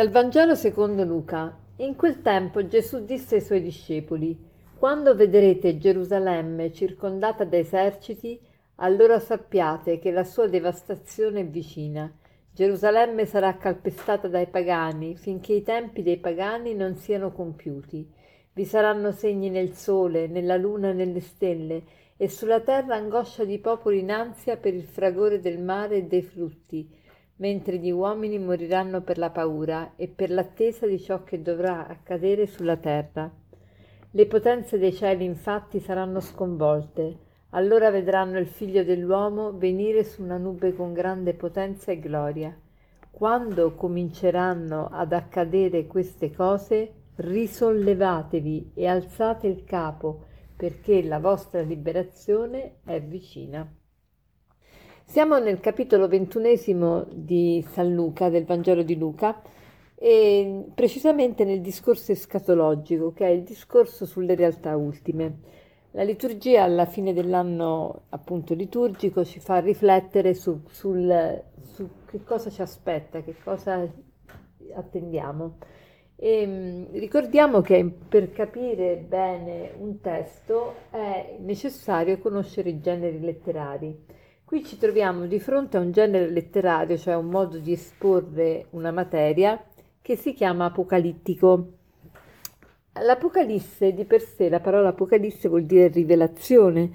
Dal Vangelo secondo Luca. In quel tempo Gesù disse ai suoi discepoli, Quando vedrete Gerusalemme circondata da eserciti, allora sappiate che la sua devastazione è vicina. Gerusalemme sarà calpestata dai pagani finché i tempi dei pagani non siano compiuti. Vi saranno segni nel sole, nella luna e nelle stelle, e sulla terra angoscia di popoli in ansia per il fragore del mare e dei frutti mentre gli uomini moriranno per la paura e per l'attesa di ciò che dovrà accadere sulla terra. Le potenze dei cieli infatti saranno sconvolte, allora vedranno il figlio dell'uomo venire su una nube con grande potenza e gloria. Quando cominceranno ad accadere queste cose, risollevatevi e alzate il capo, perché la vostra liberazione è vicina. Siamo nel capitolo ventunesimo di San Luca, del Vangelo di Luca, e precisamente nel discorso escatologico, che è il discorso sulle realtà ultime. La liturgia alla fine dell'anno appunto liturgico ci fa riflettere su, sul, su che cosa ci aspetta, che cosa attendiamo. E, mm, ricordiamo che per capire bene un testo è necessario conoscere i generi letterari Qui ci troviamo di fronte a un genere letterario, cioè un modo di esporre una materia che si chiama apocalittico. L'Apocalisse di per sé, la parola Apocalisse vuol dire rivelazione,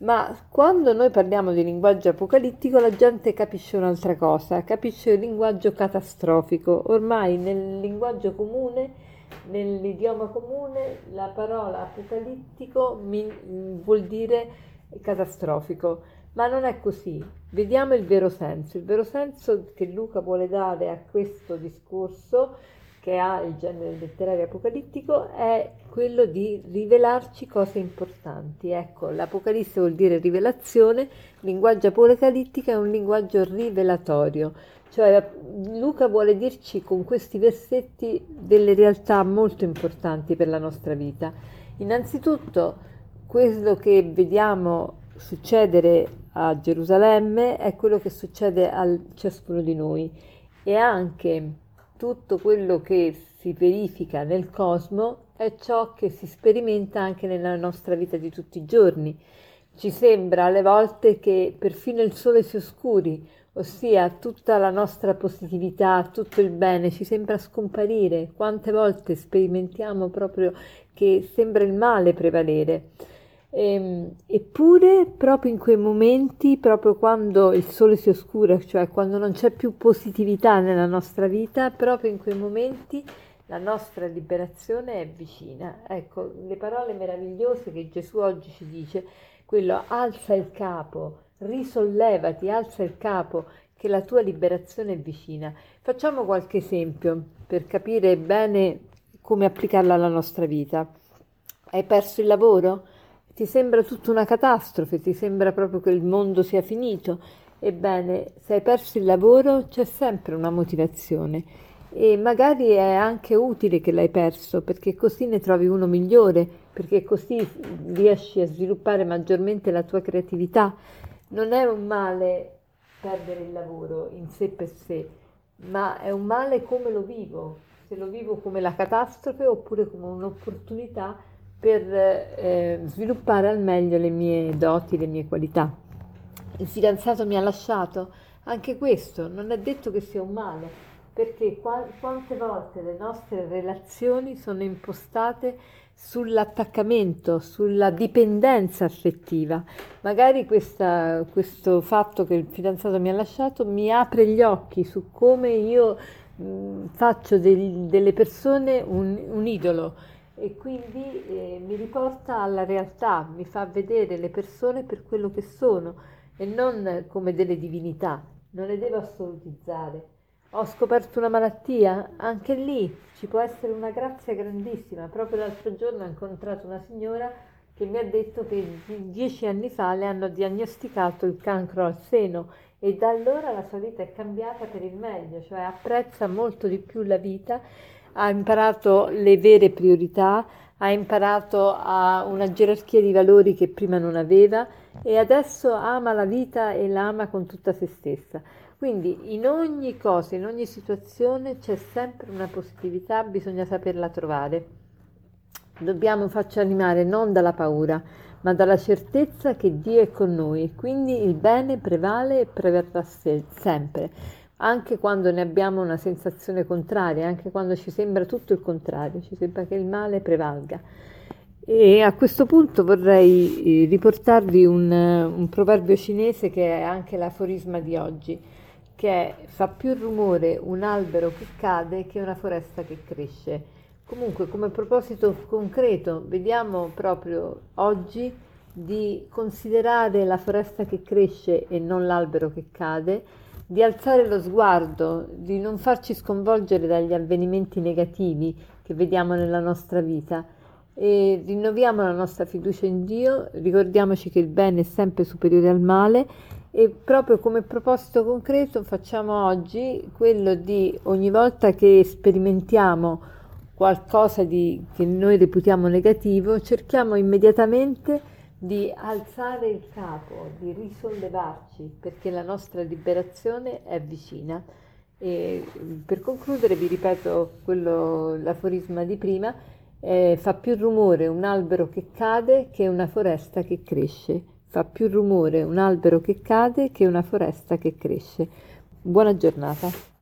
ma quando noi parliamo di linguaggio apocalittico la gente capisce un'altra cosa, capisce il linguaggio catastrofico. Ormai nel linguaggio comune, nell'idioma comune, la parola apocalittico vuol dire catastrofico. Ma non è così. Vediamo il vero senso. Il vero senso che Luca vuole dare a questo discorso, che ha il genere letterario apocalittico, è quello di rivelarci cose importanti. Ecco, l'Apocalisse vuol dire rivelazione, il linguaggio apocalittico è un linguaggio rivelatorio. Cioè Luca vuole dirci con questi versetti delle realtà molto importanti per la nostra vita. Innanzitutto, quello che vediamo succedere a Gerusalemme è quello che succede a ciascuno di noi e anche tutto quello che si verifica nel cosmo è ciò che si sperimenta anche nella nostra vita di tutti i giorni. Ci sembra alle volte che perfino il sole si oscuri, ossia tutta la nostra positività, tutto il bene ci sembra scomparire. Quante volte sperimentiamo proprio che sembra il male prevalere. Ehm, eppure, proprio in quei momenti, proprio quando il sole si oscura, cioè quando non c'è più positività nella nostra vita, proprio in quei momenti la nostra liberazione è vicina. Ecco, le parole meravigliose che Gesù oggi ci dice, quello alza il capo, risollevati, alza il capo, che la tua liberazione è vicina. Facciamo qualche esempio per capire bene come applicarla alla nostra vita. Hai perso il lavoro? Ti sembra tutta una catastrofe, ti sembra proprio che il mondo sia finito. Ebbene, se hai perso il lavoro c'è sempre una motivazione e magari è anche utile che l'hai perso perché così ne trovi uno migliore, perché così riesci a sviluppare maggiormente la tua creatività. Non è un male perdere il lavoro in sé per sé, ma è un male come lo vivo, se lo vivo come la catastrofe oppure come un'opportunità per eh, sviluppare al meglio le mie doti, le mie qualità. Il fidanzato mi ha lasciato, anche questo non è detto che sia un male, perché qua, quante volte le nostre relazioni sono impostate sull'attaccamento, sulla dipendenza affettiva. Magari questa, questo fatto che il fidanzato mi ha lasciato mi apre gli occhi su come io mh, faccio del, delle persone un, un idolo e quindi eh, mi riporta alla realtà, mi fa vedere le persone per quello che sono e non come delle divinità, non le devo assolutizzare. Ho scoperto una malattia, anche lì ci può essere una grazia grandissima. Proprio l'altro giorno ho incontrato una signora che mi ha detto che dieci anni fa le hanno diagnosticato il cancro al seno e da allora la sua vita è cambiata per il meglio, cioè apprezza molto di più la vita ha imparato le vere priorità, ha imparato a una gerarchia di valori che prima non aveva e adesso ama la vita e la ama con tutta se stessa. Quindi in ogni cosa, in ogni situazione c'è sempre una positività, bisogna saperla trovare. Dobbiamo farci animare non dalla paura, ma dalla certezza che Dio è con noi. Quindi il bene prevale e preverrà sempre, anche quando ne abbiamo una sensazione contraria, anche quando ci sembra tutto il contrario, ci sembra che il male prevalga. E a questo punto vorrei eh, riportarvi un, un proverbio cinese che è anche l'aforisma di oggi che fa più rumore un albero che cade che una foresta che cresce. Comunque, come proposito concreto, vediamo proprio oggi di considerare la foresta che cresce e non l'albero che cade, di alzare lo sguardo, di non farci sconvolgere dagli avvenimenti negativi che vediamo nella nostra vita. E rinnoviamo la nostra fiducia in Dio, ricordiamoci che il bene è sempre superiore al male e proprio come proposito concreto facciamo oggi quello di ogni volta che sperimentiamo qualcosa di, che noi reputiamo negativo, cerchiamo immediatamente di alzare il capo, di risollevarci perché la nostra liberazione è vicina. E per concludere vi ripeto quello, l'aforisma di prima, eh, fa più rumore un albero che cade che una foresta che cresce. Fa più rumore un albero che cade che una foresta che cresce. Buona giornata.